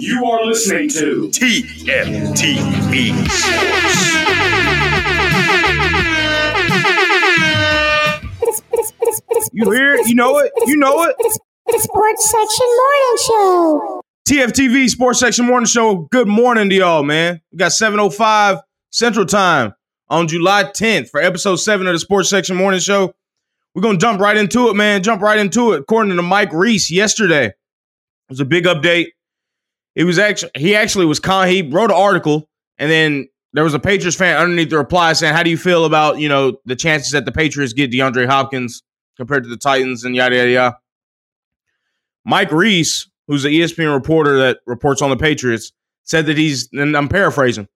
You are listening to TFTV You hear it? You know it? You know it? The Sports Section Morning Show. TFTV Sports Section Morning Show. Good morning to y'all, man. We got 7.05 Central Time on July 10th for episode 7 of the Sports Section Morning Show. We're going to jump right into it, man. Jump right into it. According to Mike Reiss yesterday, it was a big update. It was actually, he actually was, con- he wrote an article and then there was a Patriots fan underneath the reply saying, how do you feel about, you know, the chances that the Patriots get DeAndre Hopkins compared to the Titans and yada, yada, yada. Mike Reiss, who's an E ESPN reporter that reports on the Patriots, said that he's, and I'm paraphrasing,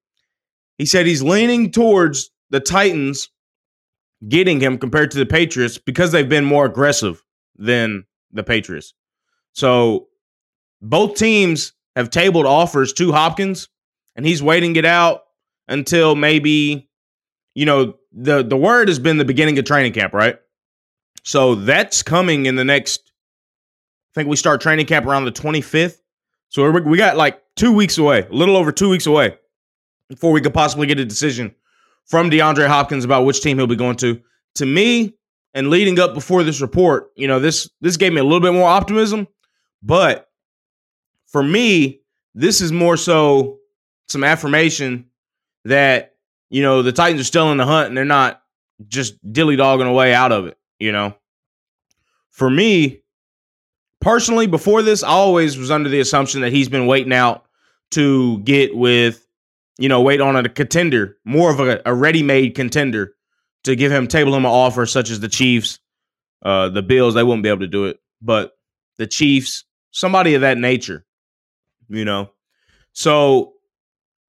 he said he's leaning towards the Titans getting him compared to the Patriots because they've been more aggressive than the Patriots. So both teams have tabled offers to Hopkins, and he's waiting it out until maybe, you know, the the word has been the beginning of training camp, right? So that's coming in the next. I think we start training camp around the 25th. So we got like two weeks away, a little over two weeks away, before we could possibly get a decision from DeAndre Hopkins about which team he'll be going to. To me, and leading up before this report, you know, this this gave me a little bit more optimism, but for me, this is more so some affirmation that you know the Titans are still in the hunt and they're not just dilly dogging away out of it. You know, for me personally, before this, I always was under the assumption that he's been waiting out to get with, you know, wait on a contender, more of a, a ready-made contender to give him table him an offer such as the Chiefs, uh, the Bills. They wouldn't be able to do it, but the Chiefs, somebody of that nature, you know. So,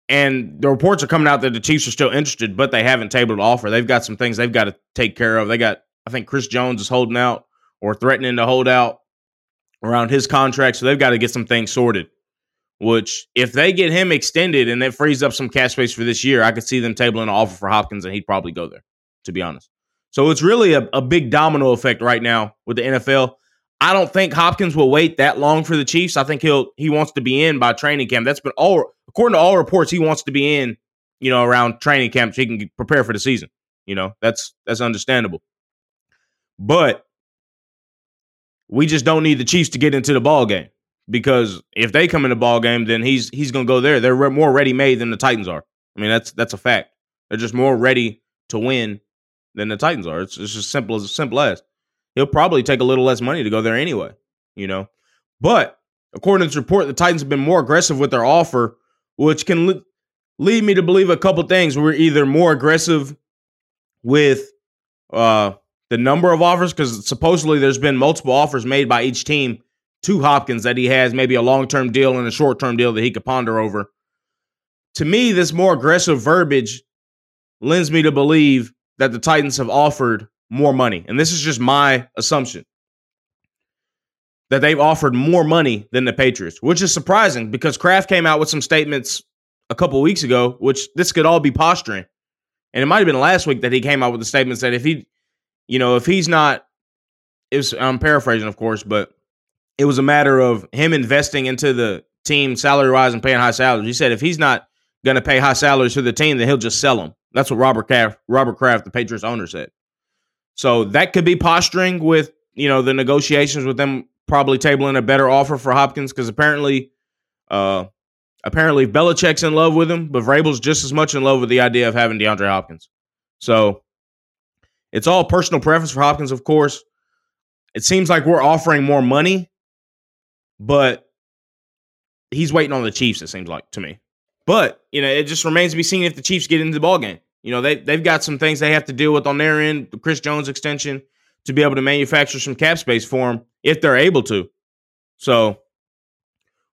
and the reports are coming out that the Chiefs are still interested, but they haven't tabled an offer. They've got some things they've got to take care of. They got, I think, Chris Jones is holding out or threatening to hold out around his contract, so they've got to get some things sorted. Which, if they get him extended and that frees up some cash space for this year, I could see them tabling an offer for Hopkins, and he'd probably go there. To be honest, so it's really a, a big domino effect right now with the NFL. I don't think Hopkins will wait that long for the Chiefs. I think he'll he wants to be in by training camp. That's been all according to all reports. He wants to be in, you know, around training camp so he can prepare for the season. You know, that's that's understandable. But we just don't need the Chiefs to get into the ball game because if they come in the ball game, then he's he's going to go there. They're more ready made than the Titans are. I mean, that's that's a fact. They're just more ready to win than the Titans are. It's, it's just simple as simple as. He'll probably take a little less money to go there anyway, you know. But according to this report, the Titans have been more aggressive with their offer, which can le- lead me to believe a couple things. We're either more aggressive with uh the number of offers because supposedly there's been multiple offers made by each team to Hopkins that he has maybe a long term deal and a short term deal that he could ponder over. To me, this more aggressive verbiage lends me to believe that the Titans have offered more money. And this is just my assumption that they've offered more money than the Patriots, which is surprising because Kraft came out with some statements a couple weeks ago, which this could all be posturing. And it might have been last week that he came out with the statements that if he, you know, if he's not, was, I'm paraphrasing, of course, but it was a matter of him investing into the team salary wise and paying high salaries. He said if he's not going to pay high salaries to the team, then he'll just sell them. That's what Robert Kraft, Robert Kraft, the Patriots owner, said. So that could be posturing with you know the negotiations with them probably tabling a better offer for Hopkins because apparently, uh, apparently Belichick's in love with him, but Vrabel's just as much in love with the idea of having DeAndre Hopkins. So it's all personal preference for Hopkins, of course. It seems like we're offering more money, but he's waiting on the Chiefs. It seems like to me. But you know, it just remains to be seen if the Chiefs get into the ball game. You know, they they've got some things they have to deal with on their end. The Chris Jones extension to be able to manufacture some cap space for them if they're able to. So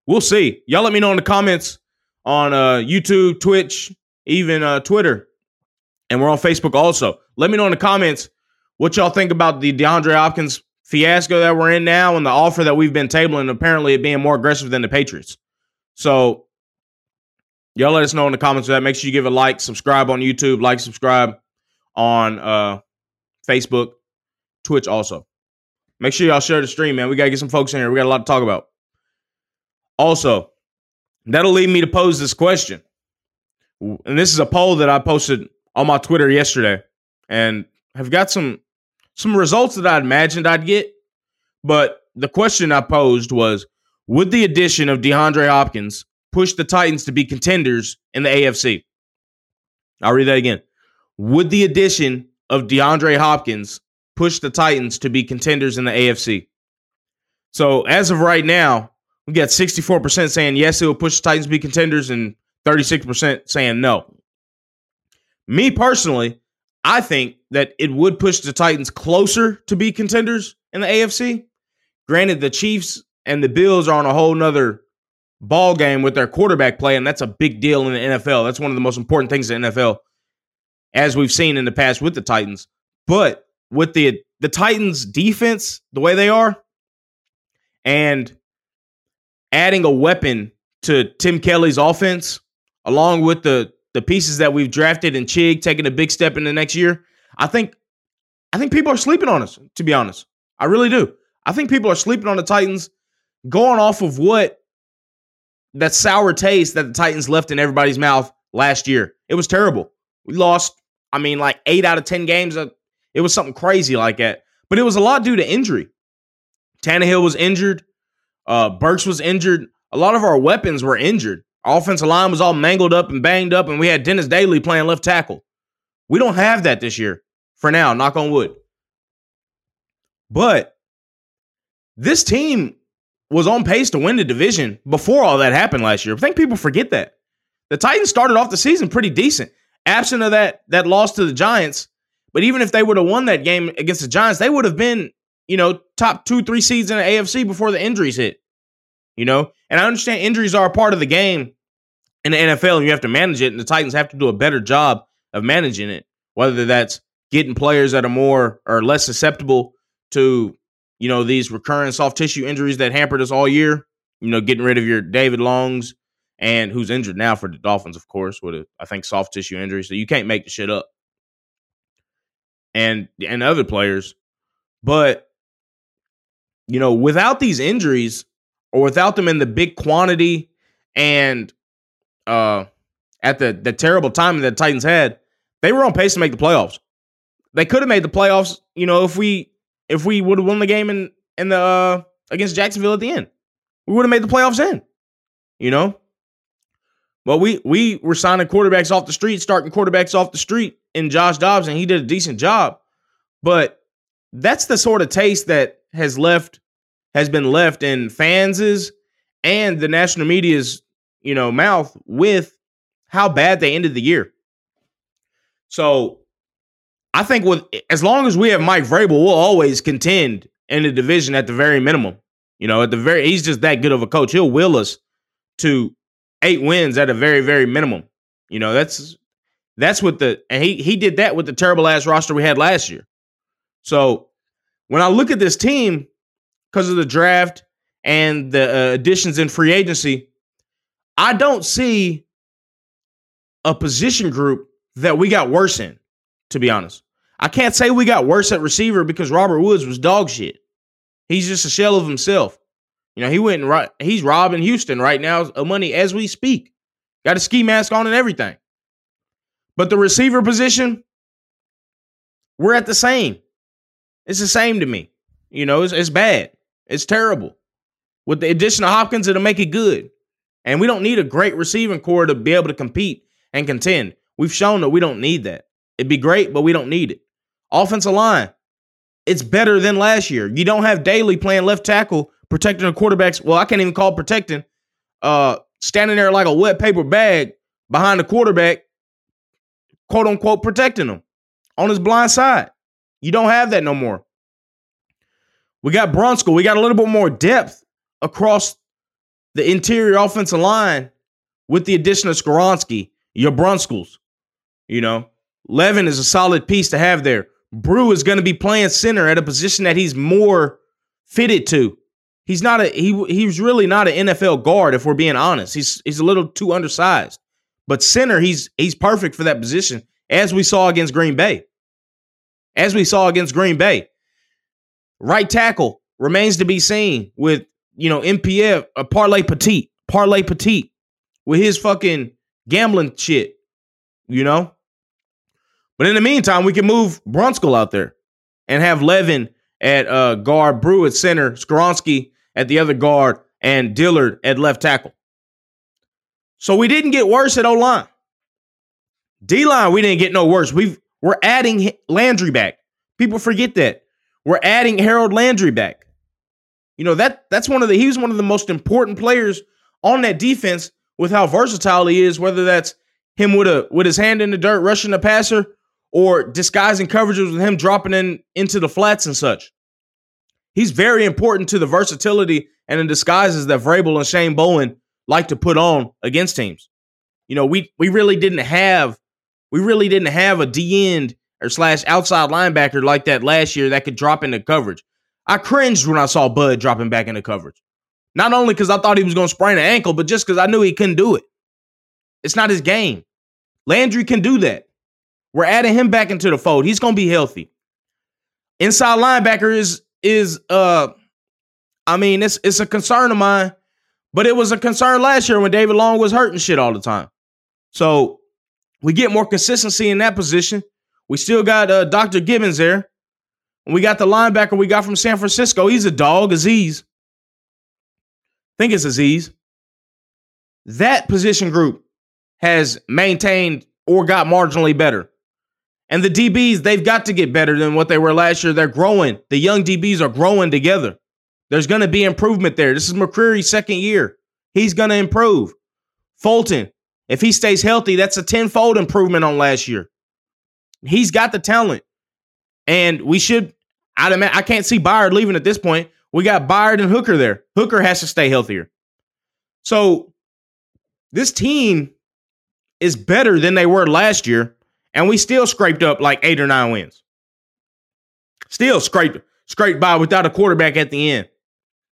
we'll see. Y'all let me know in the comments on uh, YouTube, Twitch, even uh, Twitter, and we're on Facebook also. Let me know in the comments what y'all think about the DeAndre Hopkins fiasco that we're in now and the offer that we've been tabling. Apparently, it being more aggressive than the Patriots. So y'all let us know in the comments that. Make sure you give a like, subscribe on YouTube, like, subscribe on uh, Facebook, Twitch also. Make sure y'all share the stream, man. We got to get some folks in here. We got a lot to talk about. Also, that'll lead me to pose this question. And this is a poll that I posted on my Twitter yesterday and have got some some results that I imagined I'd get. But the question I posed was would the addition of DeAndre Hopkins push the Titans to be contenders in the AFC? I'll read that again. Would the addition of DeAndre Hopkins push the Titans to be contenders in the AFC? So as of right now, we got 64% saying yes, it will push the Titans to be contenders, and 36% saying no. Me personally, I think that it would push the Titans closer to be contenders in the AFC. Granted, the Chiefs and the Bills are on a whole nother ball game with their quarterback play, and that's a big deal in the NFL. That's one of the most important things in the NFL, as we've seen in the past with the Titans. But with the the Titans defense, the way they are, and adding a weapon to Tim Kelly's offense, along with the the pieces that we've drafted and Chig taking a big step in the next year, I think I think people are sleeping on us, to be honest. I really do. I think people are sleeping on the Titans going off of what that sour taste that the Titans left in everybody's mouth last year. It was terrible. We lost, I mean, like eight out of 10 games. It was something crazy like that. But it was a lot due to injury. Tannehill was injured. Uh, Burks was injured. A lot of our weapons were injured. Our offensive line was all mangled up and banged up, and we had Dennis Daly playing left tackle. We don't have that this year for now, knock on wood. But this team was on pace to win the division before all that happened last year. I think people forget that. The Titans started off the season pretty decent. Absent of that that loss to the Giants, but even if they would have won that game against the Giants, they would have been, you know, top 2 3 seeds in the AFC before the injuries hit. You know? And I understand injuries are a part of the game in the NFL and you have to manage it and the Titans have to do a better job of managing it. Whether that's getting players that are more or less susceptible to you know, these recurring soft tissue injuries that hampered us all year, you know, getting rid of your David Longs and who's injured now for the Dolphins, of course, with a, I think soft tissue injury. So you can't make the shit up. And and other players. But you know, without these injuries or without them in the big quantity and uh at the the terrible time that the Titans had, they were on pace to make the playoffs. They could have made the playoffs, you know, if we if we would have won the game in in the uh, against Jacksonville at the end. We would have made the playoffs in. You know? But we we were signing quarterbacks off the street, starting quarterbacks off the street in Josh Dobbs, and he did a decent job. But that's the sort of taste that has left has been left in fans's and the national media's, you know, mouth with how bad they ended the year. So I think with as long as we have Mike Vrabel, we'll always contend in the division at the very minimum. You know, at the very he's just that good of a coach. He'll will us to eight wins at a very, very minimum. You know, that's that's what the and he he did that with the terrible ass roster we had last year. So when I look at this team, because of the draft and the uh, additions in free agency, I don't see a position group that we got worse in, to be honest. I can't say we got worse at receiver because Robert Woods was dog shit. He's just a shell of himself. You know, he went and right, he's robbing Houston right now of money as we speak. Got a ski mask on and everything. But the receiver position, we're at the same. It's the same to me. You know, it's, it's bad. It's terrible. With the addition of Hopkins, it'll make it good. And we don't need a great receiving core to be able to compete and contend. We've shown that we don't need that. It'd be great, but we don't need it. Offensive line, it's better than last year. You don't have Daly playing left tackle, protecting the quarterbacks. Well, I can't even call protecting. Uh, standing there like a wet paper bag behind the quarterback, quote unquote, protecting him on his blind side. You don't have that no more. We got Brunskill. We got a little bit more depth across the interior offensive line with the addition of Skoronski, your Brunskills. You know, Levin is a solid piece to have there. Bru is going to be playing center at a position that he's more fitted to. He's not a he he's really not an NFL guard if we're being honest. He's he's a little too undersized. But center, he's he's perfect for that position as we saw against Green Bay. As we saw against Green Bay. Right tackle remains to be seen with, you know, NPF, a uh, Parlay Petit, Parlay Petit. with his fucking gambling shit, you know? But in the meantime, we can move Brunskill out there and have Levin at uh, guard, Brew at center, Skoronski at the other guard, and Dillard at left tackle. So we didn't get worse at O line. D line, we didn't get no worse. We've we're adding Landry back. People forget that. We're adding Harold Landry back. You know, that that's one of the he was one of the most important players on that defense with how versatile he is, whether that's him with a with his hand in the dirt rushing the passer or disguising coverages with him dropping in into the flats and such. He's very important to the versatility and the disguises that Vrabel and Shane Bowen like to put on against teams. You know, we we really didn't have we really didn't have a D end or slash outside linebacker like that last year that could drop into coverage. I cringed when I saw Bud dropping back into coverage. Not only because I thought he was going to sprain an ankle, but just because I knew he couldn't do it. It's not his game. Landry can do that. We're adding him back into the fold. He's to be healthy. Inside linebacker is is uh I mean, it's it's a concern of mine, but it was a concern last year when David Long was hurting shit all the time. So we get more consistency in that position. We still got uh, Dr. Gibbens there. And we got the linebacker we got from San Francisco. He's a dog, Azeez. I think it's Azeez. That position group has maintained or got marginally better. And the DBs, they've got to get better than what they were last year. They're growing. The young DBs are growing together. There's going to be improvement there. This is McCreary's second year. He's going to improve. Fulton, if he stays healthy, that's a tenfold improvement on last year. He's got the talent. And we should, I'd I can't see Byard leaving at this point. We got Byard and Hooker there. Hooker has to stay healthier. So this team is better than they were last year, and we still scraped up like eight or nine wins. Still scraped scraped by without a quarterback at the end.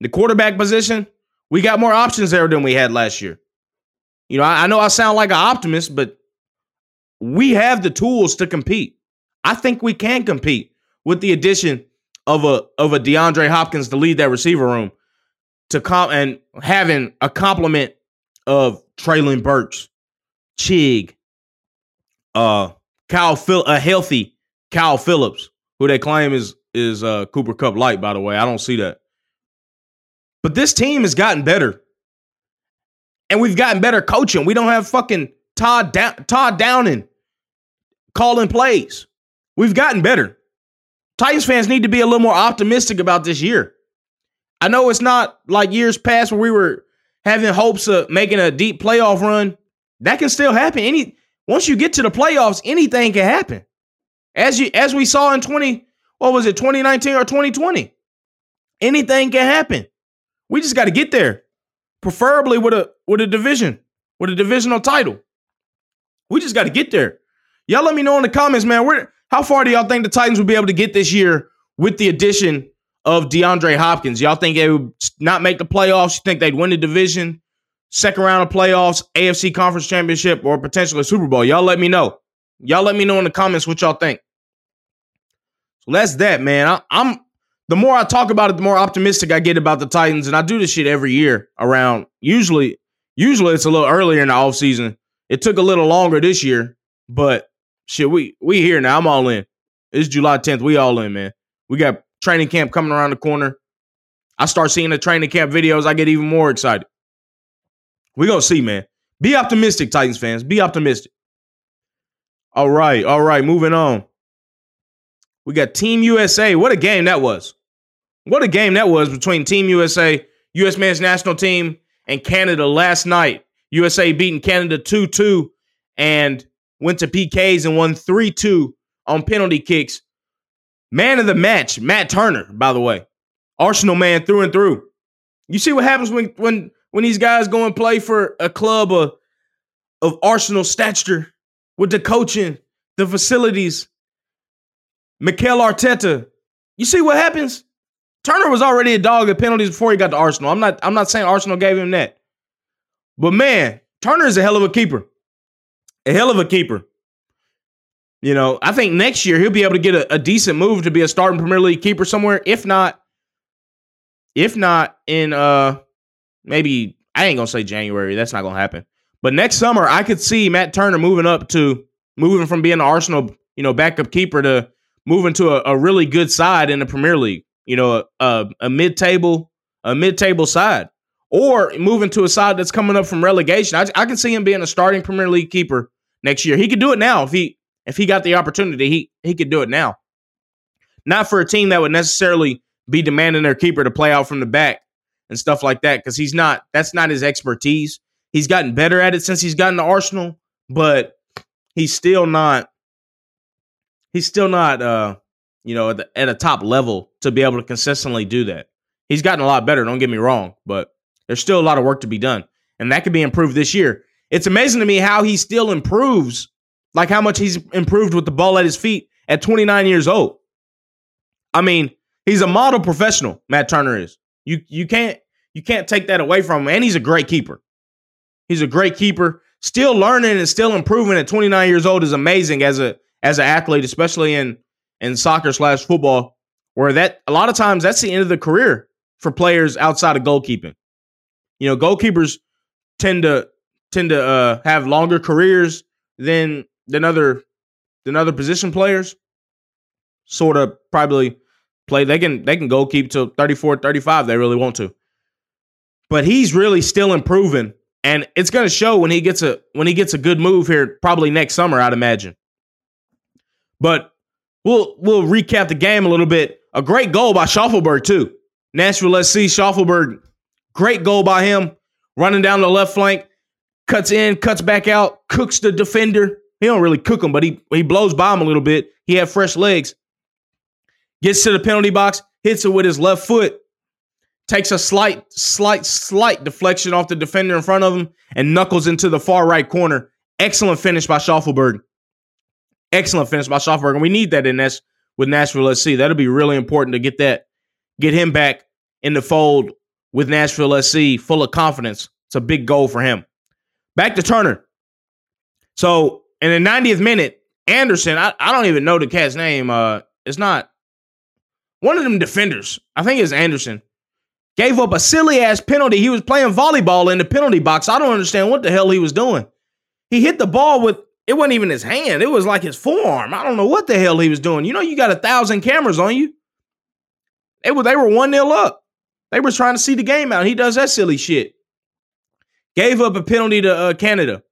The quarterback position, we got more options there than we had last year. You know, I, I know I sound like an optimist, but we have the tools to compete. I think we can compete with the addition of a of a DeAndre Hopkins to lead that receiver room to come and having a complement of Treylon Burks, Chig, uh, Kyle Phil, a healthy Kyle Philips, who they claim is is uh, Cooper Kupp light. By the way, I don't see that. But this team has gotten better, and we've gotten better coaching. We don't have fucking Todd da- Todd Downing calling plays. We've gotten better. Titans fans need to be a little more optimistic about this year. I know it's not like years past where we were having hopes of making a deep playoff run. That can still happen. Any once you get to the playoffs, anything can happen. As you as we saw in 20, what was it, 2019 or 2020? Anything can happen. We just got to get there. Preferably with a with a division, with a divisional title. We just got to get there. Y'all let me know in the comments, man. Where how far do y'all think the Titans will be able to get this year with the addition of DeAndre Hopkins? Y'all think they would not make the playoffs? You think they'd win the division? Second round of playoffs, AFC Conference Championship, or potentially Super Bowl. Y'all let me know. Y'all let me know in the comments what y'all think. So that's that, man. I, I'm the more I talk about it, the more optimistic I get about the Titans, and I do this shit every year around. Usually, usually it's a little earlier in the off season. It took a little longer this year, but shit, we we here now. I'm all in. It's July 10th. We all in, man. We got training camp coming around the corner. I start seeing the training camp videos. I get even more excited. We're to see, man. Be optimistic, Titans fans. Be optimistic. All right. All right. Moving on. We got Team USA. What a game that was. What a game that was between Team USA, US men's national team, and Canada last night. USA beating Canada 2 2 and went to PKs and won 3 2 on penalty kicks. Man of the match, Matt Turner, by the way. Arsenal man through and through. You see what happens when when when these guys go and play for a club of, of Arsenal stature with the coaching, the facilities, Mikel Arteta. You see what happens? Turner was already a dog at penalties before he got to Arsenal. I'm not I'm not saying Arsenal gave him that. But man, Turner is a hell of a keeper. A hell of a keeper. You know, I think next year he'll be able to get a, a decent move to be a starting Premier League keeper somewhere. If not, if not in uh maybe I ain't gonna say January. That's not gonna happen. But next summer, I could see Matt Turner moving up to moving from being an Arsenal, you know, backup keeper to moving to a, a really good side in the Premier League. You know, a, a, mid table, a mid table side, or moving to a side that's coming up from relegation. I, I can see him being a starting Premier League keeper next year. He could do it now if he if he got the opportunity. He he could do it now. Not for a team that would necessarily be demanding their keeper to play out from the back and stuff like that because he's not. That's not his expertise. He's gotten better at it since he's gotten to Arsenal, but he's still not. He's still not. uh you know, at, the, at a top level to be able to consistently do that. He's gotten a lot better, don't get me wrong, but there's still a lot of work to be done. And that could be improved this year. It's amazing to me how he still improves, like how much he's improved with the ball at his feet at 29 years old. I mean, he's a model professional, Matt Turner is. You you can't you can't take that away from him. And he's a great keeper. He's a great keeper. Still learning and still improving at 29 years old is amazing as a as an athlete, especially in in soccer slash football, where that a lot of times that's the end of the career for players outside of goalkeeping. You know, goalkeepers tend to tend to uh, have longer careers than than other than other position players. Sort of probably play they can they can go keep till 34 35 they really want to. But he's really still improving and it's going to show when he gets a when he gets a good move here probably next summer I'd imagine. But we'll we'll recap the game a little bit. A great goal by Shaffelburg too. Nashville SC Shaffelburg, great goal by him, running down the left flank, cuts in, cuts back out, cooks the defender. He don't really cook him, but he he blows by him a little bit. He had fresh legs. Gets to the penalty box, hits it with his left foot, takes a slight, slight, slight deflection off the defender in front of him, and knuckles into the far right corner. Excellent finish by Shaffelburg. Excellent finish by Shaffelburg. And we need that in this with Nashville SC. That'll be really important to get that, get him back in the fold with Nashville SC, full of confidence. It's a big goal for him. Back to Turner. So in the 90th minute, Anderson, I, I don't even know the cat's name. Uh, it's not one of them defenders. I think it's Anderson. Gave up a silly ass penalty. He was playing volleyball in the penalty box. I don't understand what the hell he was doing. He hit the ball with it wasn't even his hand. It was like his forearm. I don't know what the hell he was doing. You know, you got a thousand cameras on you. They were they were one nil up. They were trying to see the game out. He does that silly shit. Gave up a penalty to uh, Canada.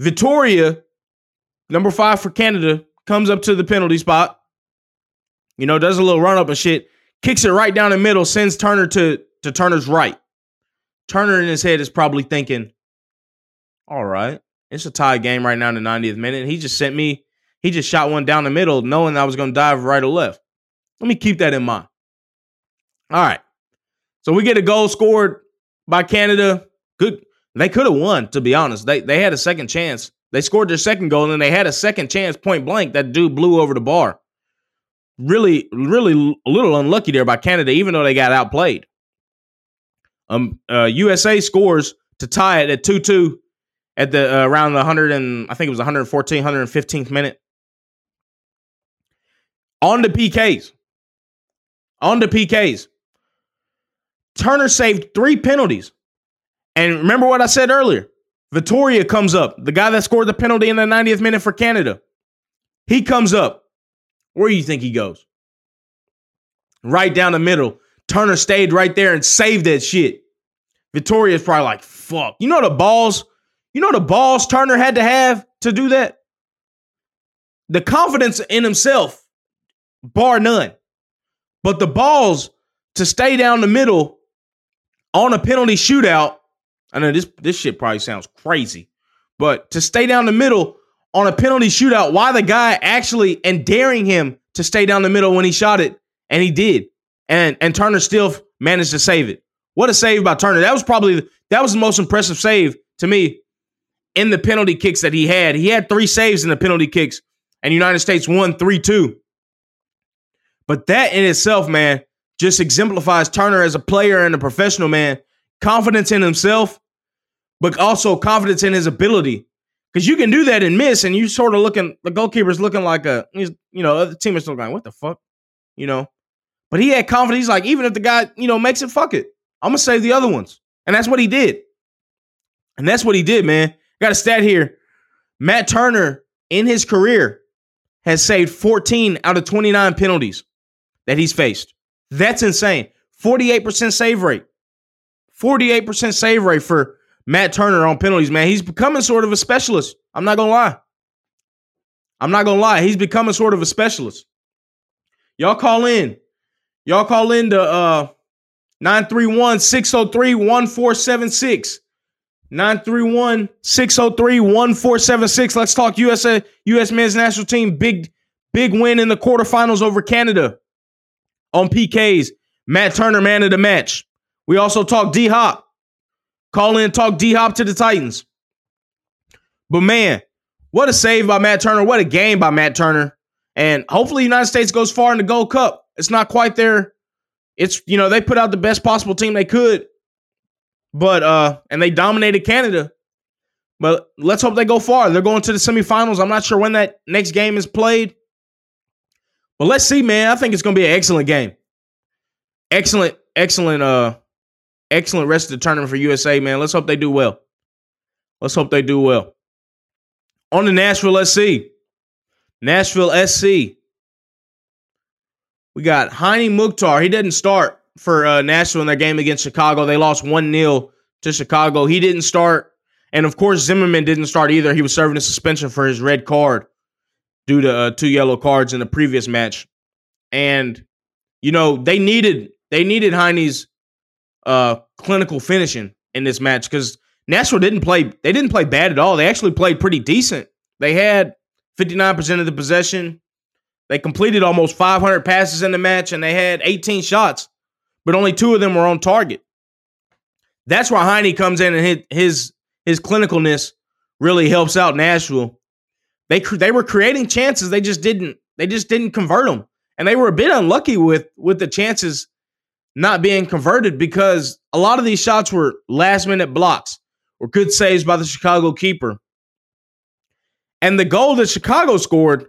Vitória, number five for Canada, comes up to the penalty spot. You know, does a little run up and shit. Kicks it right down the middle. Sends Turner to to Turner's right. Turner in his head is probably thinking, "All right, it's a tie game right now in the 90th minute. He just sent me, he just shot one down the middle, knowing I was going to dive right or left. Let me keep that in mind. All right. So we get a goal scored by Canada. Good. They could have won, to be honest. They they had a second chance. They scored their second goal, and then they had a second chance point blank. That dude blew over the bar. Really, really a little unlucky there by Canada, even though they got outplayed. Um, uh, USA scores to tie it at 2 2 at the uh, around the 100 and I think it was 114, 115th minute. On the PKs. On the PKs. Turner saved three penalties. And remember what I said earlier? Vitória comes up, the guy that scored the penalty in the 90th minute for Canada. He comes up. Where do you think he goes? Right down the middle. Turner stayed right there and saved that shit. Vitória is probably like, fuck. You know the balls you know the balls Turner had to have to do that? The confidence in himself, bar none. But the balls to stay down the middle on a penalty shootout. I know this this shit probably sounds crazy, but to stay down the middle on a penalty shootout, why the guy actually and daring him to stay down the middle when he shot it, and he did, and and Turner still managed to save it. What a save by Turner! That was probably that was the most impressive save to me in the penalty kicks that he had. He had three saves in the penalty kicks, and United States won 3 2. But that in itself, man, just exemplifies Turner as a player and a professional man. Confidence in himself, but also confidence in his ability. Because you can do that and miss, and you sort of looking, the goalkeeper's looking like a, you know, other teammates looking like, what the fuck? You know? But he had confidence. He's like, even if the guy, you know, makes it, fuck it. I'm to save the other ones. And that's what he did. And that's what he did, man. Got a stat here. Matt Turner in his career has saved 14 out of 29 penalties that he's faced. That's insane. 48% save rate. 48% save rate for Matt Turner on penalties, man. He's becoming sort of a specialist. I'm not to lie. I'm not to lie. He's becoming sort of a specialist. Y'all call in. Y'all call in to uh 931 603 1476. 931 603 1476. Let's talk USA, US men's national team. Big, big win in the quarterfinals over Canada on PKs. Matt Turner, man of the match. We also talk D Hop. Call in, talk D Hop to the Titans. But man, what a save by Matt Turner. What a game by Matt Turner. And hopefully, United States goes far in the Gold Cup. It's not quite there. It's, you know, they put out the best possible team they could. But, uh, and they dominated Canada. But let's hope they go far. They're going to the semifinals. I'm not sure when that next game is played. But let's see, man. I think it's going to be an excellent game. Excellent, excellent, uh, excellent rest of the tournament for USA, man. Let's hope they do well. Let's hope they do well. On to Nashville SC. Nashville SC. We got Hany Mukhtar. He didn't start for uh, Nashville in their game against Chicago. They lost 1 0 to Chicago. He didn't start. And of course, Zimmerman didn't start either. He was serving a suspension for his red card due to uh, two yellow cards in the previous match. And, you know, they needed they needed Hany's uh, clinical finishing in this match because Nashville didn't play they didn't play bad at all. They actually played pretty decent. They had 59% of the possession. They completed almost 500 passes in the match and they had 18 shots, but only two of them were on target. That's why Hany comes in and his his, his clinicalness really helps out Nashville. They they were creating chances, they just didn't they just didn't convert them. And they were a bit unlucky with with the chances not being converted because a lot of these shots were last minute blocks or good saves by the Chicago keeper. And the goal that Chicago scored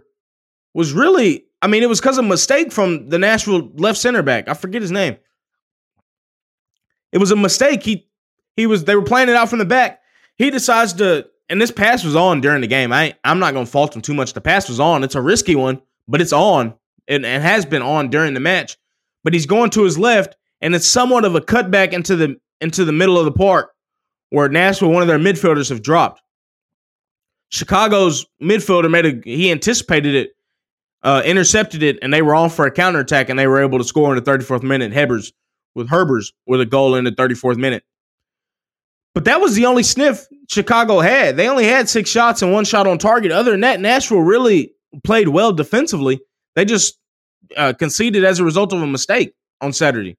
was really, I mean, it was because of a mistake from the Nashville left center back. I forget his name. It was a mistake. He he was they were playing it out from the back. He decides to, and this pass was on during the game. I I'm not gonna fault him too much. The pass was on. It's a risky one, but it's on. and it has been on during the match. But he's going to his left, and it's somewhat of a cutback into the into the middle of the park where Nashville, one of their midfielders, have dropped. Chicago's midfielder made a he anticipated it, uh, intercepted it, and they were on for a counterattack, and they were able to score in the 34th minute. Hebers with Herbers with a goal in the 34th minute. But that was the only sniff Chicago had. They only had six shots and one shot on target. Other than that, Nashville really played well defensively. They just uh, conceded as a result of a mistake on Saturday.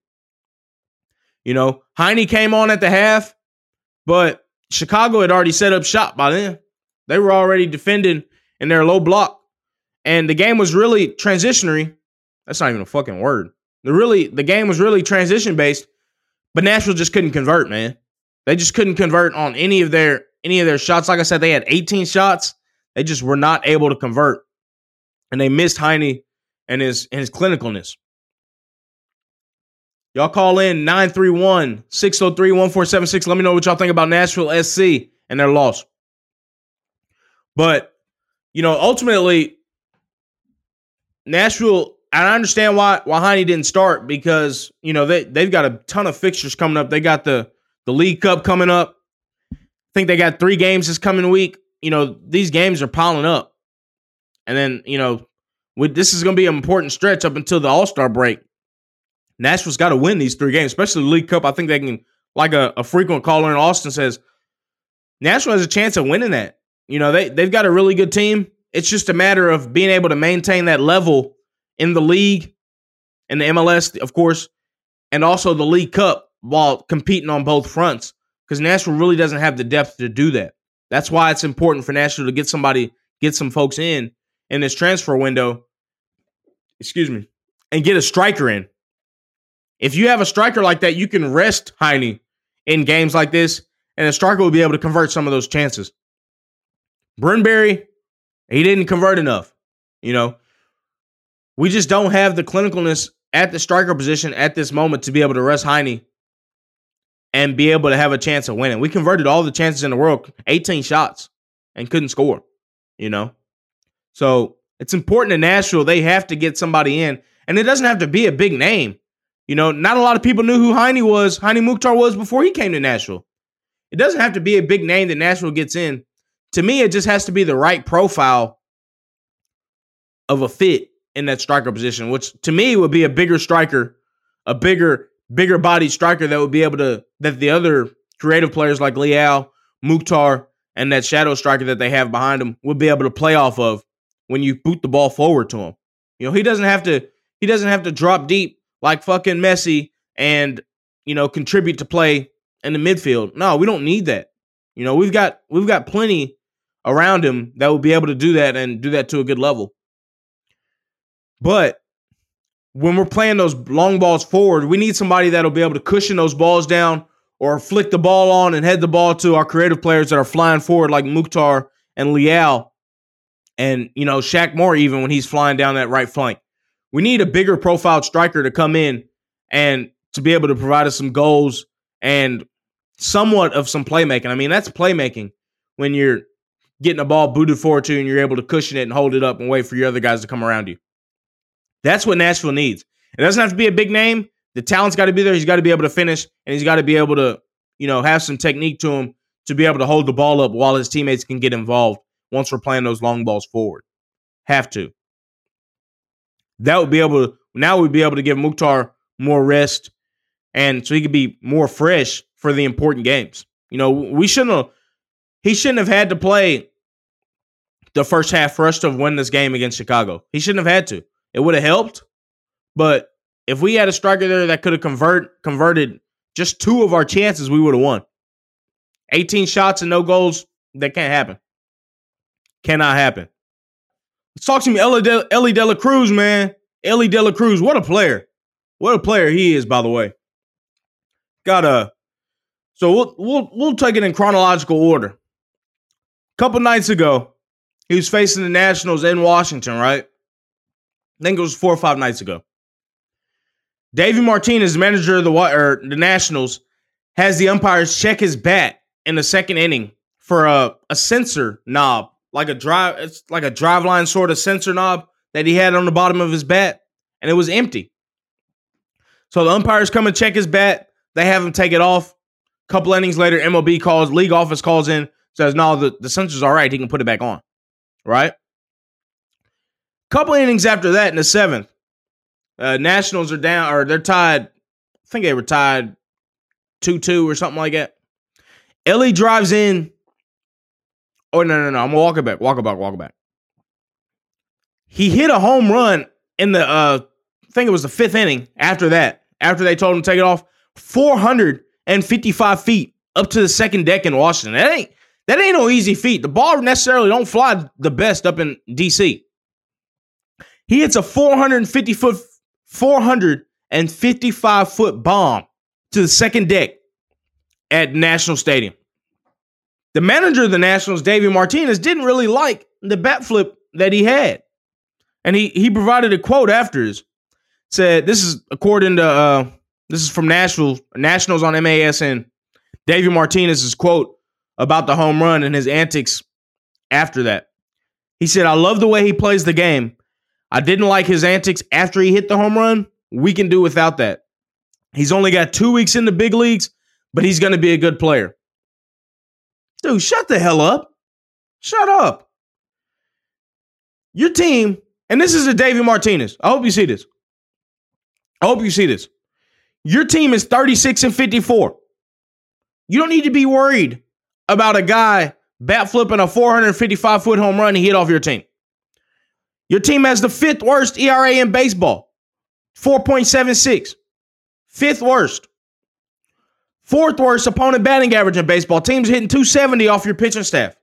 You know, Hany came on at the half, but Chicago had already set up shop by then. They were already defending in their low block. And the game was really transitionary. That's not even a fucking word. The really the game was really transition based, but Nashville just couldn't convert, man. They just couldn't convert on any of their any of their shots. Like I said, they had 18 shots. They just were not able to convert. And they missed Hany and his and his clinicalness. Y'all call in 931 603 1476. Let me know what y'all think about Nashville SC and their loss. But, you know, ultimately, Nashville, and I understand why why Hany didn't start because, you know, they, they've got a ton of fixtures coming up. They got the, the League Cup coming up. I think they got three games this coming week. You know, these games are piling up. And then, you know, with, this is going to be an important stretch up until the All Star break. Nashville's got to win these three games, especially the League Cup. I think they can, like a, a frequent caller in Austin says, Nashville has a chance of winning that. You know, they they've got a really good team. It's just a matter of being able to maintain that level in the league and the MLS, of course, and also the League Cup while competing on both fronts. Because Nashville really doesn't have the depth to do that. That's why it's important for Nashville to get somebody, get some folks in in this transfer window. Excuse me, and get a striker in. If you have a striker like that, you can rest Hany in games like this, and a striker will be able to convert some of those chances. Bunbury, he didn't convert enough. You know, we just don't have the clinicalness at the striker position at this moment to be able to rest Hany and be able to have a chance of winning. We converted all the chances in the world, 18 shots, and couldn't score, you know? So it's important in Nashville. They have to get somebody in, and it doesn't have to be a big name. You know, not a lot of people knew who Hany was, Hany Mukhtar was before he came to Nashville. It doesn't have to be a big name that Nashville gets in. To me, it just has to be the right profile of a fit in that striker position, which to me would be a bigger striker, a bigger, bigger bodied striker that would be able to that the other creative players like Leal, Mukhtar, and that shadow striker that they have behind him would be able to play off of when you boot the ball forward to him. You know, he doesn't have to he doesn't have to drop deep like fucking Messi and you know contribute to play in the midfield. No, we don't need that. You know, we've got we've got plenty around him that will be able to do that and do that to a good level. But when we're playing those long balls forward, we need somebody that'll be able to cushion those balls down or flick the ball on and head the ball to our creative players that are flying forward like Mukhtar and Leal and you know Shaq Moore even when he's flying down that right flank. We need a bigger profile striker to come in and to be able to provide us some goals and somewhat of some playmaking. I mean, that's playmaking when you're getting a ball booted forward to and you're able to cushion it and hold it up and wait for your other guys to come around you. That's what Nashville needs. It doesn't have to be a big name. The talent's got to be there. He's got to be able to finish and he's got to be able to, you know, have some technique to him to be able to hold the ball up while his teammates can get involved once we're playing those long balls forward. Have to. That would be able to now we'd be able to give Mukhtar more rest and so he could be more fresh for the important games. You know, we shouldn't have he shouldn't have had to play the first half for us to win this game against Chicago. He shouldn't have had to. It would have helped, but if we had a striker there that could have convert converted just two of our chances, we would have won. 18 shots and no goals, that can't happen. Cannot happen. Talk to me, Elly De, Elly De La Cruz, man. Elly De La Cruz, what a player. What a player he is, by the way. Got a so we'll we'll we'll take it in chronological order. A couple nights ago, he was facing the Nationals in Washington, right? I think it was four or five nights ago. Davey Martinez, manager of the or the Nationals, has the umpires check his bat in the second inning for a, a sensor knob, like a drive, it's like a Driveline sort of sensor knob that he had on the bottom of his bat, and it was empty. So the umpires come and check his bat. They have him take it off. A couple innings later, MLB calls, league office calls in, says, no, the, the sensor's all right. He can put it back on. Right? Couple innings after that in the seventh, uh, Nationals are down, or they're tied. I think they were tied 2 2 or something like that. Elly drives in. Oh, no, no, no. I'm walking back, Walk it back, Walk it back. He hit a home run in the, uh, I think it was the fifth inning after that, after they told him to take it off. 455 feet up to the second deck in Washington. That ain't that ain't no easy feat. The ball necessarily don't fly the best up in DC. He hits a 450 foot 455 foot bomb to the second deck at National Stadium. The manager of the Nationals, Davey Martinez, didn't really like the bat flip that he had. And he he provided a quote after his said this is according to uh this is from Nashville Nationals on MASN. Davey Martinez's quote about the home run and his antics after that. He said, I love the way he plays the game. I didn't like his antics after he hit the home run. We can do without that. He's only got two weeks in the big leagues, but he's going to be a good player. Dude, shut the hell up. Shut up. Your team, and this is a Davey Martinez. I hope you see this. I hope you see this. Your team is 36 and 54. You don't need to be worried about a guy bat flipping a 455 foot home run he hit off your team. Your team has the fifth worst ERA in baseball, 4.76. Fifth worst. Fourth worst opponent batting average in baseball. Teams hitting 270 off your pitching staff.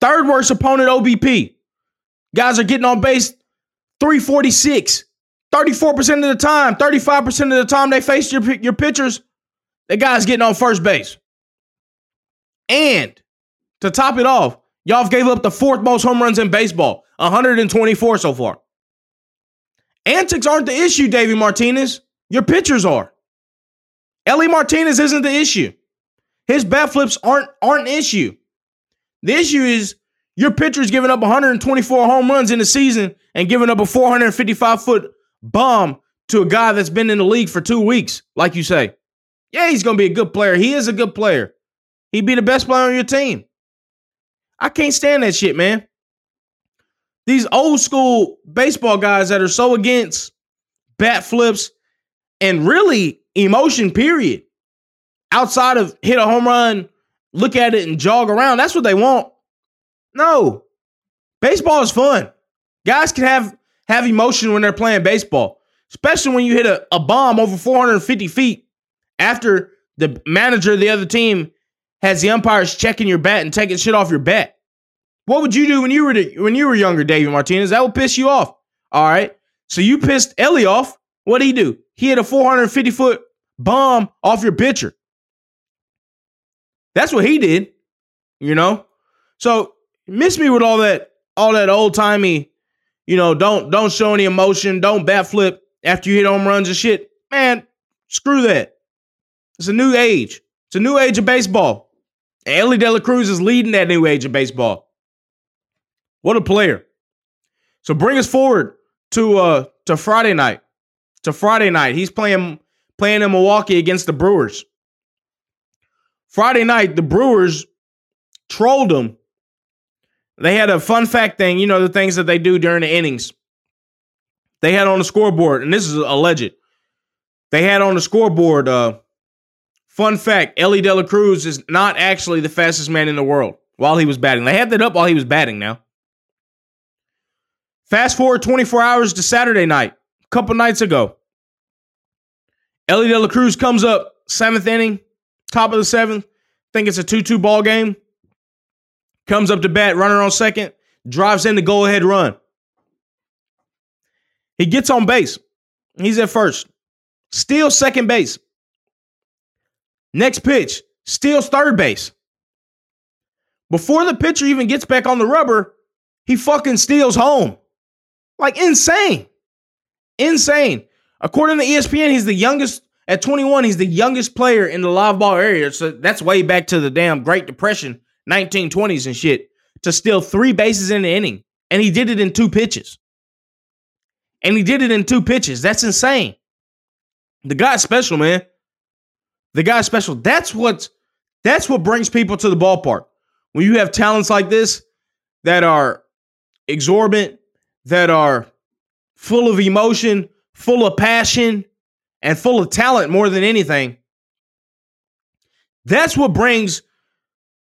Third worst opponent OBP. Guys are getting on base 346. 34% of the time, 35% of the time they face your, your pitchers, the guy's getting on first base. And to top it off, y'all gave up the fourth most home runs in baseball, 124 so far. Antics aren't the issue, Davey Martinez. Your pitchers are. Elly Martinez isn't the issue. His bat flips aren't aren't an issue. The issue is your pitcher's giving up 124 home runs in the season and giving up a 455 foot bomb to a guy that's been in the league for two weeks, like you say. Yeah, he's going to be a good player. He is a good player. He'd be the best player on your team. I can't stand that shit, man. These old school baseball guys that are so against bat flips and really emotion, period. Outside of hit a home run, look at it and jog around. That's what they want. No. Baseball is fun. Guys can have have emotion when they're playing baseball, especially when you hit a, a bomb over 450 feet after the manager of the other team has the umpires checking your bat and taking shit off your bat. What would you do when you were when you were younger, David Martinez? That would piss you off. All right. So you pissed Elly off. What did he do? He hit a 450 foot bomb off your pitcher. That's what he did. You know? So miss me with all that, all that old timey, you know, don't don't show any emotion, don't bat flip after you hit home runs and shit. Man, screw that. It's a new age. It's a new age of baseball. Elly De La Cruz is leading that new age of baseball. What a player. So bring us forward to uh to Friday night. To Friday night. He's playing playing in Milwaukee against the Brewers. Friday night, the Brewers trolled them they had a fun fact thing, you know, the things that they do during the innings. They had on the scoreboard, and this is alleged. They had on the scoreboard, uh, fun fact, Elly De La Cruz is not actually the fastest man in the world while he was batting. They had that up while he was batting now. Fast forward 24 hours to Saturday night, a couple nights ago. Elly De La Cruz comes up, seventh inning, top of the seventh. Think it's a 2 2 ball game comes up to bat, runner on second, drives in the go ahead run. He gets on base. He's at first. Steals second base. Next pitch, steals third base. Before the pitcher even gets back on the rubber, he fucking steals home. Like insane. Insane. According to ESPN, he's the youngest at 21, he's the youngest player in the live ball era. So that's way back to the damn Great Depression 1920s and shit to steal three bases in the inning. And he did it in two pitches. And he did it in two pitches. That's insane. The guy's special, man. The guy's special. That's what that's what brings people to the ballpark. When you have talents like this that are exorbitant, that are full of emotion, full of passion, and full of talent more than anything. That's what brings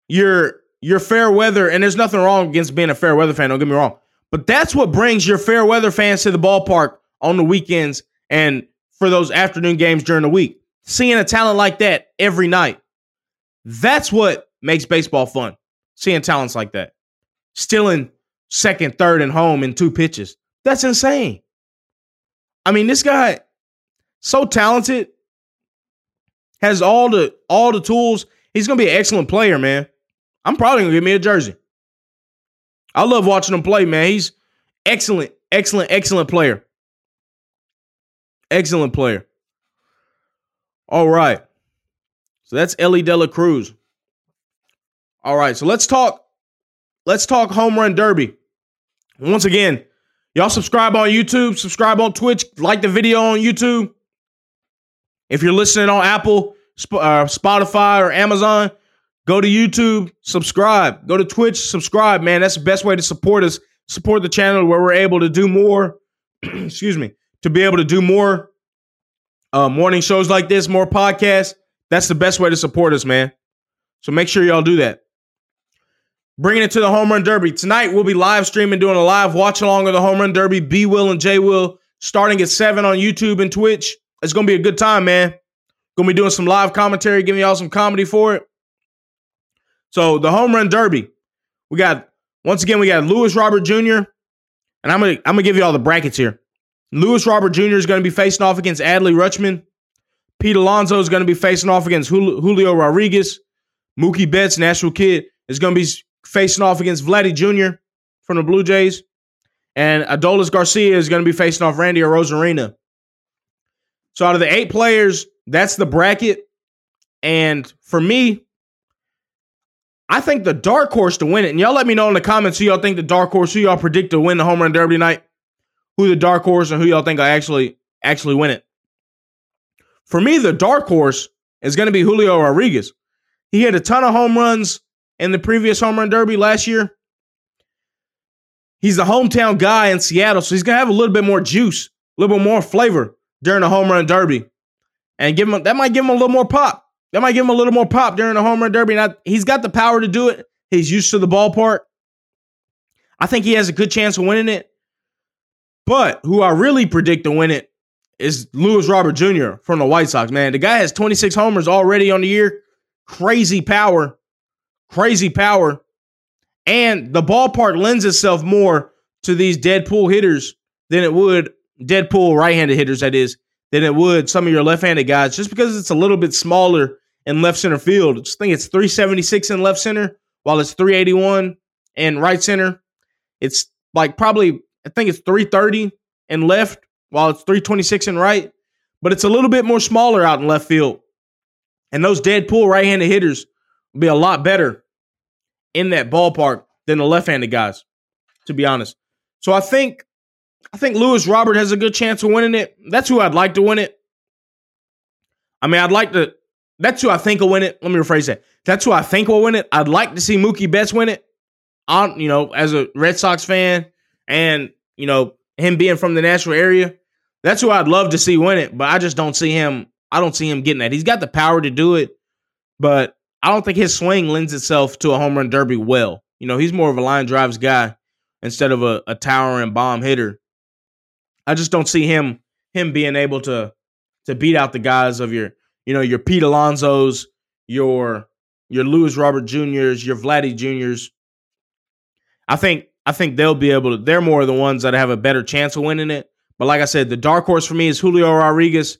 your your fair weather, and there's nothing wrong against being a fair weather fan. Don't get me wrong, but that's what brings your fair weather fans to the ballpark on the weekends and for those afternoon games during the week. Seeing a talent like that every night, that's what makes baseball fun. Seeing talents like that, stealing second, third, and home in two pitches. That's insane. I mean, this guy so talented, has all the all the tools. He's gonna be an excellent player, man. I'm probably gonna get me a jersey. I love watching him play, man. He's excellent, excellent, excellent player. Excellent player. All right. So that's Elly De La Cruz. All right, so let's talk. Let's talk home run derby. Once again, y'all subscribe on YouTube, subscribe on Twitch, like the video on YouTube. If you're listening on Apple, uh, Spotify, or Amazon, Go to YouTube, subscribe. Go to Twitch, subscribe, man. That's the best way to support us. Support the channel where we're able to do more. excuse me, to be able to do more uh, morning shows like this, more podcasts. That's the best way to support us, man. So make sure y'all do that. Bringing it to the home run derby tonight. We'll be live streaming, doing a live watch along of the home run derby. B Will and J Will starting at seven on YouTube and Twitch. It's gonna be a good time, man. Gonna be doing some live commentary, giving y'all some comedy for it. So the home run derby, we got once again we got Luis Robert Jr. and I'm gonna I'm gonna give you all the brackets here. Luis Robert Jr. is going to be facing off against Adley Rutschman. Pete Alonso is going to be facing off against Julio Rodriguez. Mookie Betts, Nashville Kid, is going to be facing off against Vladdy Jr. from the Blue Jays. And Adolis Garcia is going to be facing off Randy Arozarena. So out of the eight players, that's the bracket. And for me, I think the dark horse to win it. And y'all let me know in the comments who y'all think the dark horse, who y'all predict to win the home run derby night, who the dark horse, and who y'all think I actually actually win it. For me, the dark horse is going to be Julio Rodriguez. He had a ton of home runs in the previous home run derby last year. He's the hometown guy in Seattle, so he's to have a little bit more juice, a little bit more flavor during the home run derby. And give him that might give him a little more pop. That might give him a little more pop during the home run derby. Now, he's got the power to do it. He's used to the ballpark. I think he has a good chance of winning it. But who I really predict to win it is Luis Robert Jr. from the White Sox, man. The guy has 26 homers already on the year. Crazy power. Crazy power. And the ballpark lends itself more to these dead pull hitters than it would dead pull right-handed hitters, that is, than it would some of your left-handed guys, just because it's a little bit smaller in left center field. I think it's 376 in left center, while it's 381 in right center. It's like probably, I think it's 330 in left, while it's 326 in right. But it's a little bit more smaller out in left field. And those dead pull right handed hitters be a lot better in that ballpark than the left handed guys, to be honest. So I think I think Luis Robert has a good chance of winning it. That's who I'd like to win it. I mean, I'd like to that's who I think will win it. Let me rephrase that. That's who I think will win it. I'd like to see Mookie Betts win it. On you know, as a Red Sox fan, and you know him being from the Nashville area, that's who I'd love to see win it. But I just don't see him. I don't see him getting that. He's got the power to do it, but I don't think his swing lends itself to a home run derby well. You know, he's more of a line drives guy instead of a, a towering bomb hitter. I just don't see him him being able to to beat out the guys of your you know, your Pete Alonso's, your your Luis Robert Juniors, your Vladdy Juniors. I think I think they'll be able to. They're more of the ones that have a better chance of winning it. But like I said, the dark horse for me is Julio Rodriguez.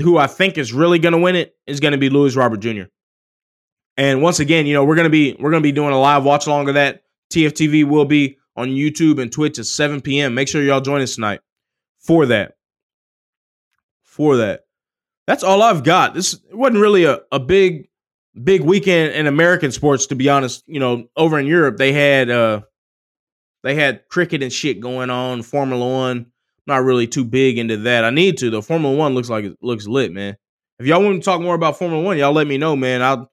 Who I think is really going to win it is going to be Luis Robert Jr. And once again, you know, we're gonna be we're gonna be doing a live watch along of that. TFTV will be on YouTube and Twitch at 7 p.m. Make sure y'all join us tonight for that. For that that's all I've got. This wasn't really a, a big big weekend in American sports, to be honest. You know, over in Europe they had uh they had cricket and shit going on, Formula One. Not really too big into that. I need to though. Formula One looks like it looks lit, man. If y'all want to talk more about Formula One, y'all let me know, man. I'll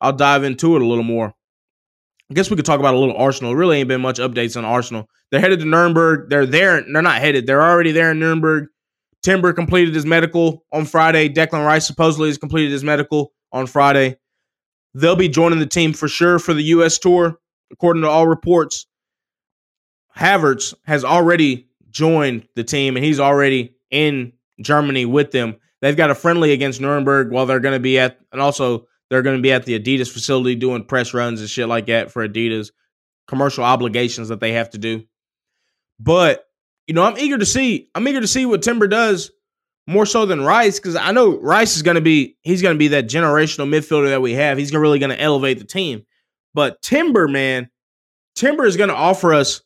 I'll dive into it a little more. I guess we could talk about a little Arsenal. Really ain't been much updates on Arsenal. They're headed to Nuremberg. They're there. They're not headed. They're already there in Nuremberg. Timber completed his medical on Friday. Declan Rice supposedly has completed his medical on Friday. They'll be joining the team for sure for the U.S. tour, according to all reports. Havertz has already joined the team and he's already in Germany with them. They've got a friendly against Nuremberg while they're going to be at, and also they're going to be at the Adidas facility doing press runs and shit like that for Adidas commercial obligations that they have to do. But you know, I'm eager to see. I'm eager to see what Timber does more so than Rice because I know Rice is going to be he's going to be that generational midfielder that we have. He's really going to elevate the team. But Timber, man, Timber is going to offer us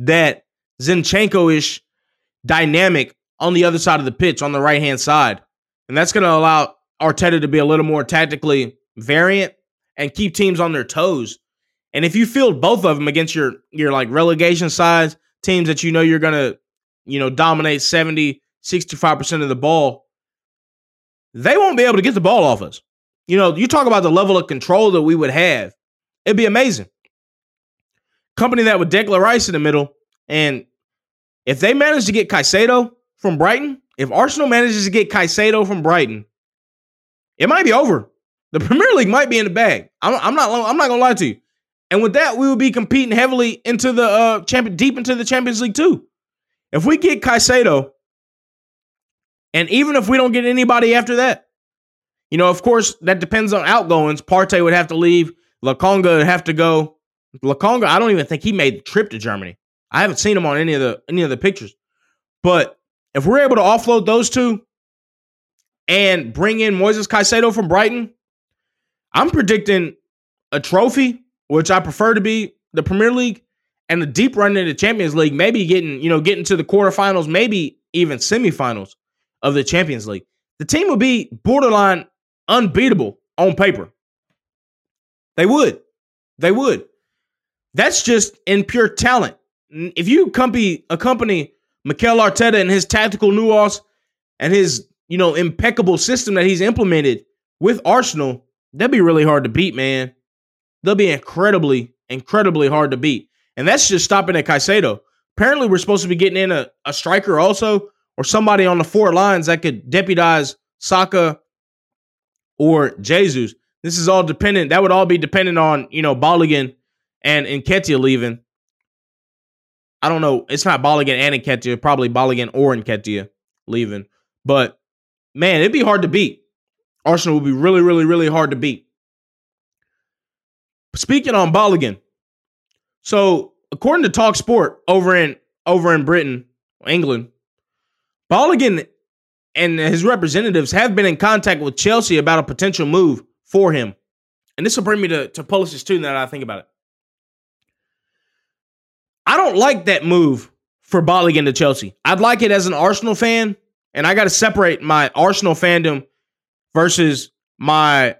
that Zinchenko-ish dynamic on the other side of the pitch, on the right hand side, and that's going to allow Arteta to be a little more tactically variant and keep teams on their toes. And if you field both of them against your your like relegation sides teams that you know you're going to, you know, dominate 70, 65% of the ball, they won't be able to get the ball off us. You know, you talk about the level of control that we would have. It'd be amazing. Company that would Declan Rice in the middle, and if they manage to get Caicedo from Brighton, if Arsenal manages to get Caicedo from Brighton, it might be over. The Premier League might be in the bag. I'm, I'm not. I'm not gonna lie to you. And with that, we will be competing heavily into the uh champion deep into the Champions League too. If we get Caicedo, and even if we don't get anybody after that, you know, of course, that depends on outgoings. Partey would have to leave. Lokonga would have to go. Lokonga, I don't even think he made the trip to Germany. I haven't seen him on any of the any of the pictures. But if we're able to offload those two and bring in Moises Caicedo from Brighton, I'm predicting a trophy which I prefer to be the Premier League and the deep run into the Champions League, maybe getting, you know, getting to the quarterfinals, maybe even semifinals. of the Champions League. The team would be borderline unbeatable on paper. They would. They would. That's just in pure talent. If you accompany, accompany Mikel Arteta and his tactical nuance and his, you know, impeccable system that he's implemented with Arsenal, that'd be really hard to beat, man. They'll be incredibly, incredibly hard to beat. And that's just stopping at Caicedo. Apparently, we're supposed to be getting in a, a striker also, or somebody on the four lines that could deputize Saka or Jesus. This is all dependent. That would all be dependent on, you know, Balogun and Nketiah leaving. I don't know. It's not Balogun and Nketiah, probably Balogun or Nketiah leaving. But man, it'd be hard to beat. Arsenal would be really, really, really hard to beat. Speaking on Balogun, so according to Talk Sport over in over in Britain, England, Balogun and his representatives have been in contact with Chelsea about a potential move for him. And this will bring me to, to Pulisic too now that I think about it. I don't like that move for Balogun to Chelsea. I'd like it as an Arsenal fan, and I got to separate my Arsenal fandom versus my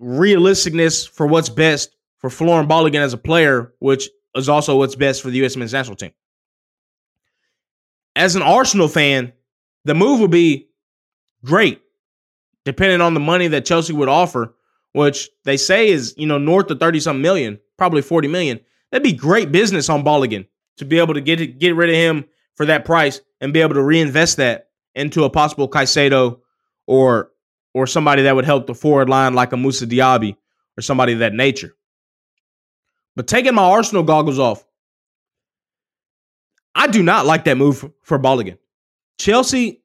realisticness for what's best for Folarin Balogun as a player, which is also what's best for the U.S. men's national team. As an Arsenal fan, the move would be great, depending on the money that Chelsea would offer, which they say is, you know, north of 30 something million, probably 40 million. That'd be great business on Balogun to be able to get get rid of him for that price and be able to reinvest that into a possible Caicedo or or somebody that would help the forward line like a Moussa Diaby or somebody of that nature. But taking my Arsenal goggles off, I do not like that move for Balogun. Chelsea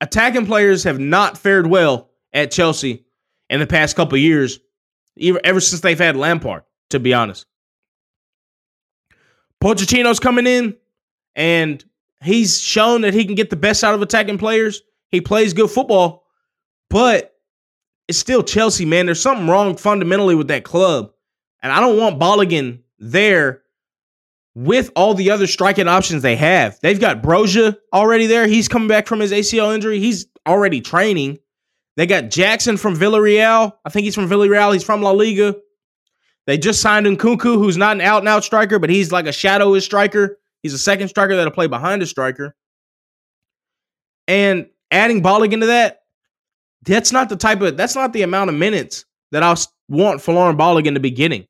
attacking players have not fared well at Chelsea in the past couple years, ever since they've had Lampard, to be honest. Pochettino's coming in, and he's shown that he can get the best out of attacking players. He plays good football, but it's still Chelsea, man. There's something wrong fundamentally with that club. And I don't want Balogun there with all the other striking options they have. They've got Broja already there. He's coming back from his ACL injury. He's already training. They got Jackson from Villarreal. I think he's from Villarreal. He's from La Liga. They just signed Nkunku, who's not an out and out striker, but he's like a shadowish striker. He's a second striker that'll play behind a striker. And adding Balogun to that, that's not the type of that's not the amount of minutes that I want Folarin Bollig in the beginning.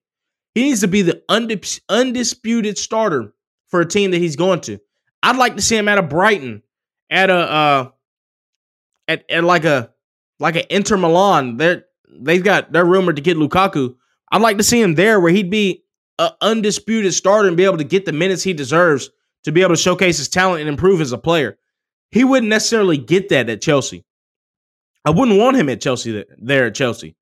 He needs to be the undis- undisputed starter for a team that he's going to. I'd like to see him at a Brighton, at a uh, at, at like a like an Inter Milan. They're they've got they're rumored to get Lukaku. I'd like to see him there where he'd be an undisputed starter and be able to get the minutes he deserves to be able to showcase his talent and improve as a player. He wouldn't necessarily get that at Chelsea. I wouldn't want him at Chelsea there at Chelsea.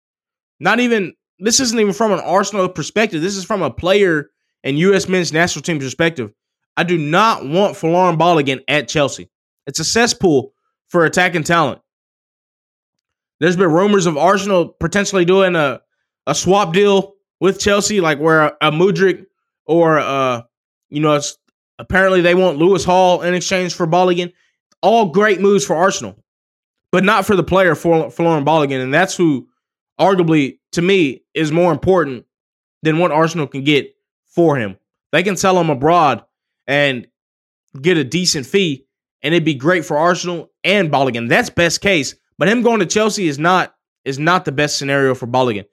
Not even this isn't even from an Arsenal perspective. This is from a player and U.S. men's national team perspective. I do not want Folarin Balogun at Chelsea. It's a cesspool for attacking talent. There's been rumors of Arsenal potentially doing a a swap deal with Chelsea, like where a, a Mudryk or uh, you know, apparently they want Lewis Hall in exchange for Balogun. All great moves for Arsenal, but not for the player for Folarin Balogun, and that's who, arguably to me, is more important than what Arsenal can get for him. They can sell him abroad and get a decent fee, and it'd be great for Arsenal and Balogun. That's best case. But him going to Chelsea is not is not the best scenario for Balogun.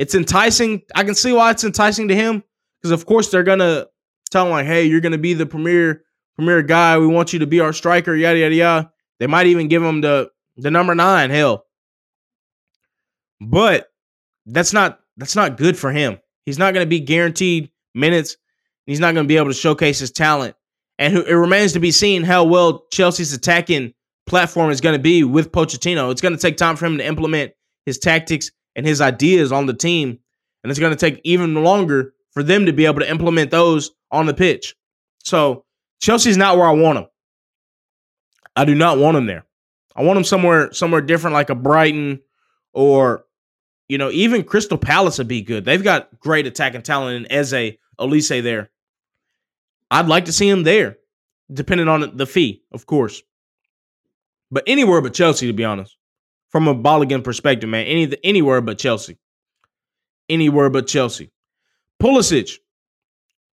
It's enticing. I can see why it's enticing to him because, of course, they're gonna tell him like, "Hey, you're gonna be the premier premier guy. We want you to be our striker." Yada yada yada. They might even give him the the number nine. Hell, but that's not that's not good for him. He's not gonna be guaranteed minutes. He's not gonna be able to showcase his talent. And it remains to be seen how well Chelsea's attacking platform is going to be with Pochettino. It's going to take time for him to implement his tactics and his ideas on the team. And it's going to take even longer for them to be able to implement those on the pitch. So Chelsea's not where I want them. I do not want them there. I want them somewhere somewhere different, like a Brighton or you know even Crystal Palace would be good. They've got great attacking talent in Eze Olise there. I'd like to see him there, depending on the fee, of course. But anywhere but Chelsea, to be honest. From a Balogun perspective, man. Any anywhere but Chelsea. Anywhere but Chelsea. Pulisic.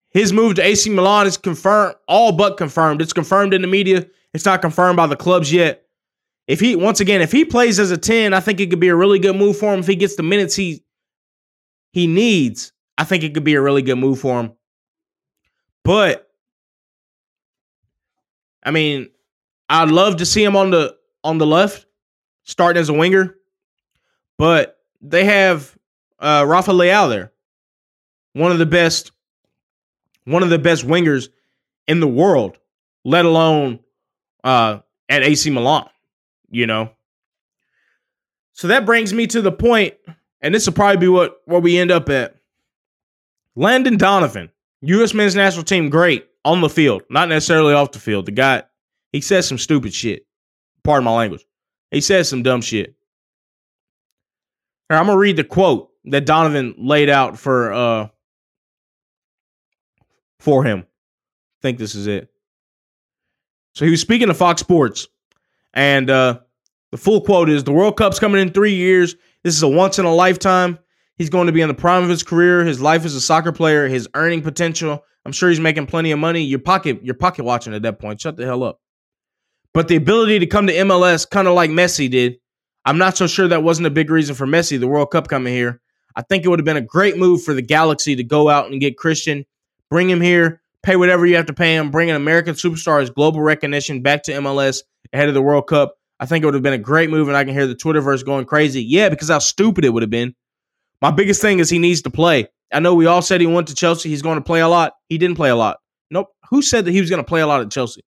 His move to AC Milan is confirmed, all but confirmed. It's confirmed in the media. It's not confirmed by the clubs yet. If he once again, if he plays as a 10, I think it could be a really good move for him. If he gets the minutes he he needs, I think it could be a really good move for him. But I mean, I'd love to see him on the on the left, starting as a winger. But they have uh Rafa Leao there. One of the best, one of the best wingers in the world, let alone uh at AC Milan, you know. So that brings me to the point, and this will probably be what where we end up at. Landon Donovan, U.S. men's national team, great on the field, not necessarily off the field. The guy, he says some stupid shit. Pardon my language. He says some dumb shit. Here, I'm gonna read the quote that Donovan laid out for uh for him. I think this is it. So he was speaking to Fox Sports, and uh the full quote is: "The World Cup's coming in three years. This is a once in a lifetime. He's going to be in the prime of his career. His life as a soccer player, his earning potential. I'm sure he's making plenty of money. Your pocket, you're pocket watching at that point. Shut the hell up. But the ability to come to MLS, kind of like Messi did, I'm not so sure that wasn't a big reason for Messi, the World Cup coming here. I think it would have been a great move for the Galaxy to go out and get Christian, bring him here, pay whatever you have to pay him, bring an American superstar as global recognition back to MLS ahead of the World Cup. I think it would have been a great move, and I can hear the Twitterverse going crazy. Yeah, because how stupid it would have been. My biggest thing is he needs to play. I know we all said he went to Chelsea. He's going to play a lot. He didn't play a lot. Nope. Who said that he was going to play a lot at Chelsea?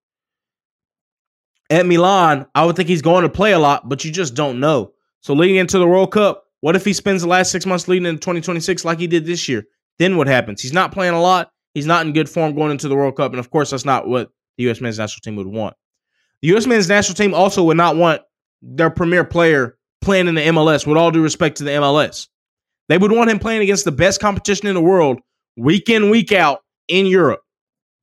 At Milan, I would think he's going to play a lot, but you just don't know. So leading into the World Cup, what if he spends the last six months leading into 2026 like he did this year? Then what happens? He's not playing a lot. He's not in good form going into the World Cup. And of course, that's not what the U.S. men's national team would want. The U.S. men's national team also would not want their premier player playing in the MLS, with all due respect to the MLS. They would want him playing against the best competition in the world, week in, week out in Europe.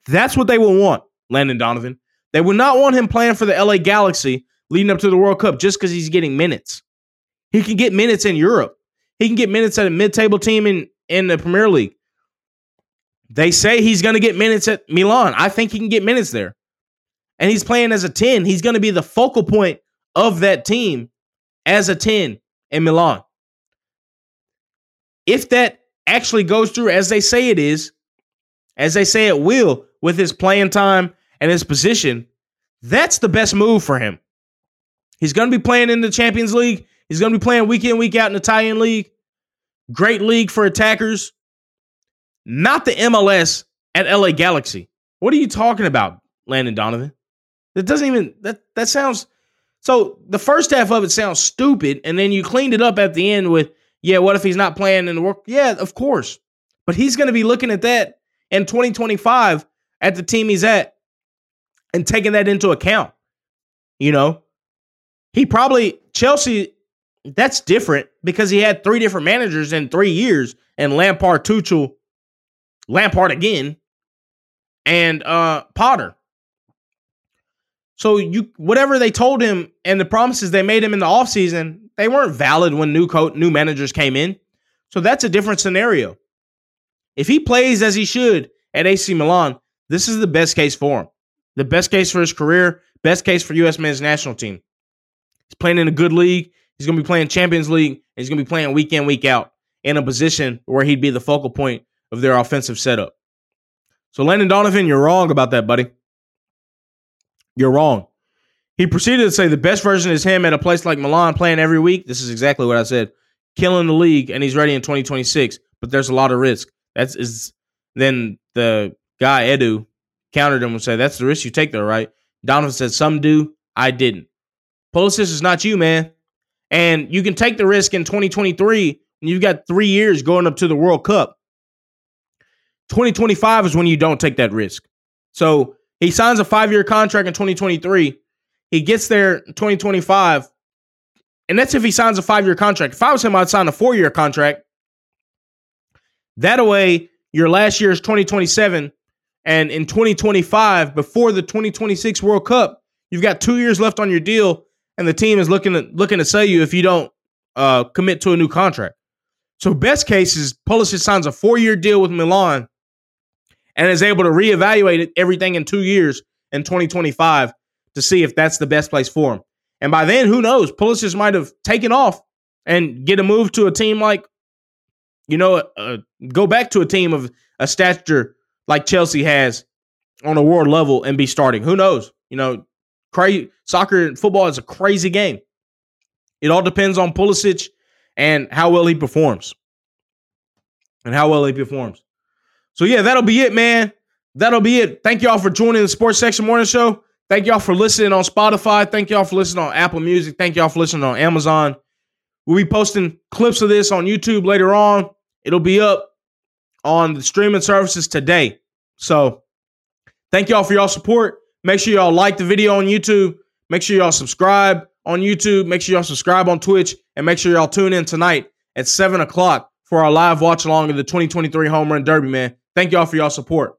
That's what they will want, Landon Donovan. They would not want him playing for the LA Galaxy leading up to the World Cup just because he's getting minutes. He can get minutes in Europe. He can get minutes at a mid-table team in, in the Premier League. They say he's going to get minutes at Milan. I think he can get minutes there. And he's playing as a 10. He's going to be the focal point of that team as a 10 in Milan. If that actually goes through as they say it is, as they say it will, with his playing time and his position, that's the best move for him. He's going to be playing in the Champions League. He's going to be playing week in, week out in the Italian League. Great league for attackers. Not the MLS at LA Galaxy. What are you talking about, Landon Donovan? That doesn't even that that sounds so the first half of it sounds stupid, and then you cleaned it up at the end with, yeah, what if he's not playing in the work? Yeah, of course. But he's going to be looking at that in 2025 at the team he's at and taking that into account. You know, he probably, Chelsea, that's different because he had three different managers in three years and Lampard, Tuchel, Lampard again, and uh Potter. So you whatever they told him and the promises they made him in the offseason, they weren't valid when new coach, new managers came in. So that's a different scenario. If he plays as he should at AC Milan, this is the best case for him. The best case for his career, best case for US men's national team. He's playing in a good league. He's going to be playing Champions League. he's going to be playing week in, week out in a position where he'd be the focal point of their offensive setup. So, Landon Donovan, you're wrong about that, buddy. You're wrong. He proceeded to say the best version is him at a place like Milan playing every week. This is exactly what I said. Killing the league, and he's ready in 2026. But there's a lot of risk. That's is then the guy Edu countered him and said, That's the risk you take, though, right? Donovan said, Some do. I didn't. Pulisic is not you, man. And you can take the risk in 2023 when you've got three years going up to the World Cup. 2025 is when you don't take that risk. So he signs a five year contract in 2023. He gets there 2025. And that's if he signs a five year contract. If I was him, I'd sign a four year contract. That way, your last year is 2027. And in 2025, before the 2026 World Cup, you've got two years left on your deal. and the team is looking to looking to sell you if you don't uh, commit to a new contract. So best case is Pulisic signs a four year deal with Milan and is able to reevaluate everything in two years in 2025 to see if that's the best place for him. And by then, who knows? Pulisic might have taken off and get a move to a team like, you know, uh, go back to a team of a stature like Chelsea has on a world level and be starting. Who knows? You know, crazy soccer and football is a crazy game. It all depends on Pulisic and how well he performs. And how well he performs. So yeah, that'll be it, man. That'll be it. Thank y'all for joining the Sports Section Morning Show. Thank y'all for listening on Spotify. Thank y'all for listening on Apple Music. Thank y'all for listening on Amazon. We'll be posting clips of this on YouTube later on. It'll be up on the streaming services today. So thank y'all for y'all support. Make sure y'all like the video on YouTube. Make sure y'all subscribe on YouTube. Make sure y'all subscribe on Twitch. And make sure y'all tune in tonight at 7 o'clock for our live watch along of the 2023 Home Run Derby, man. Thank y'all for y'all support.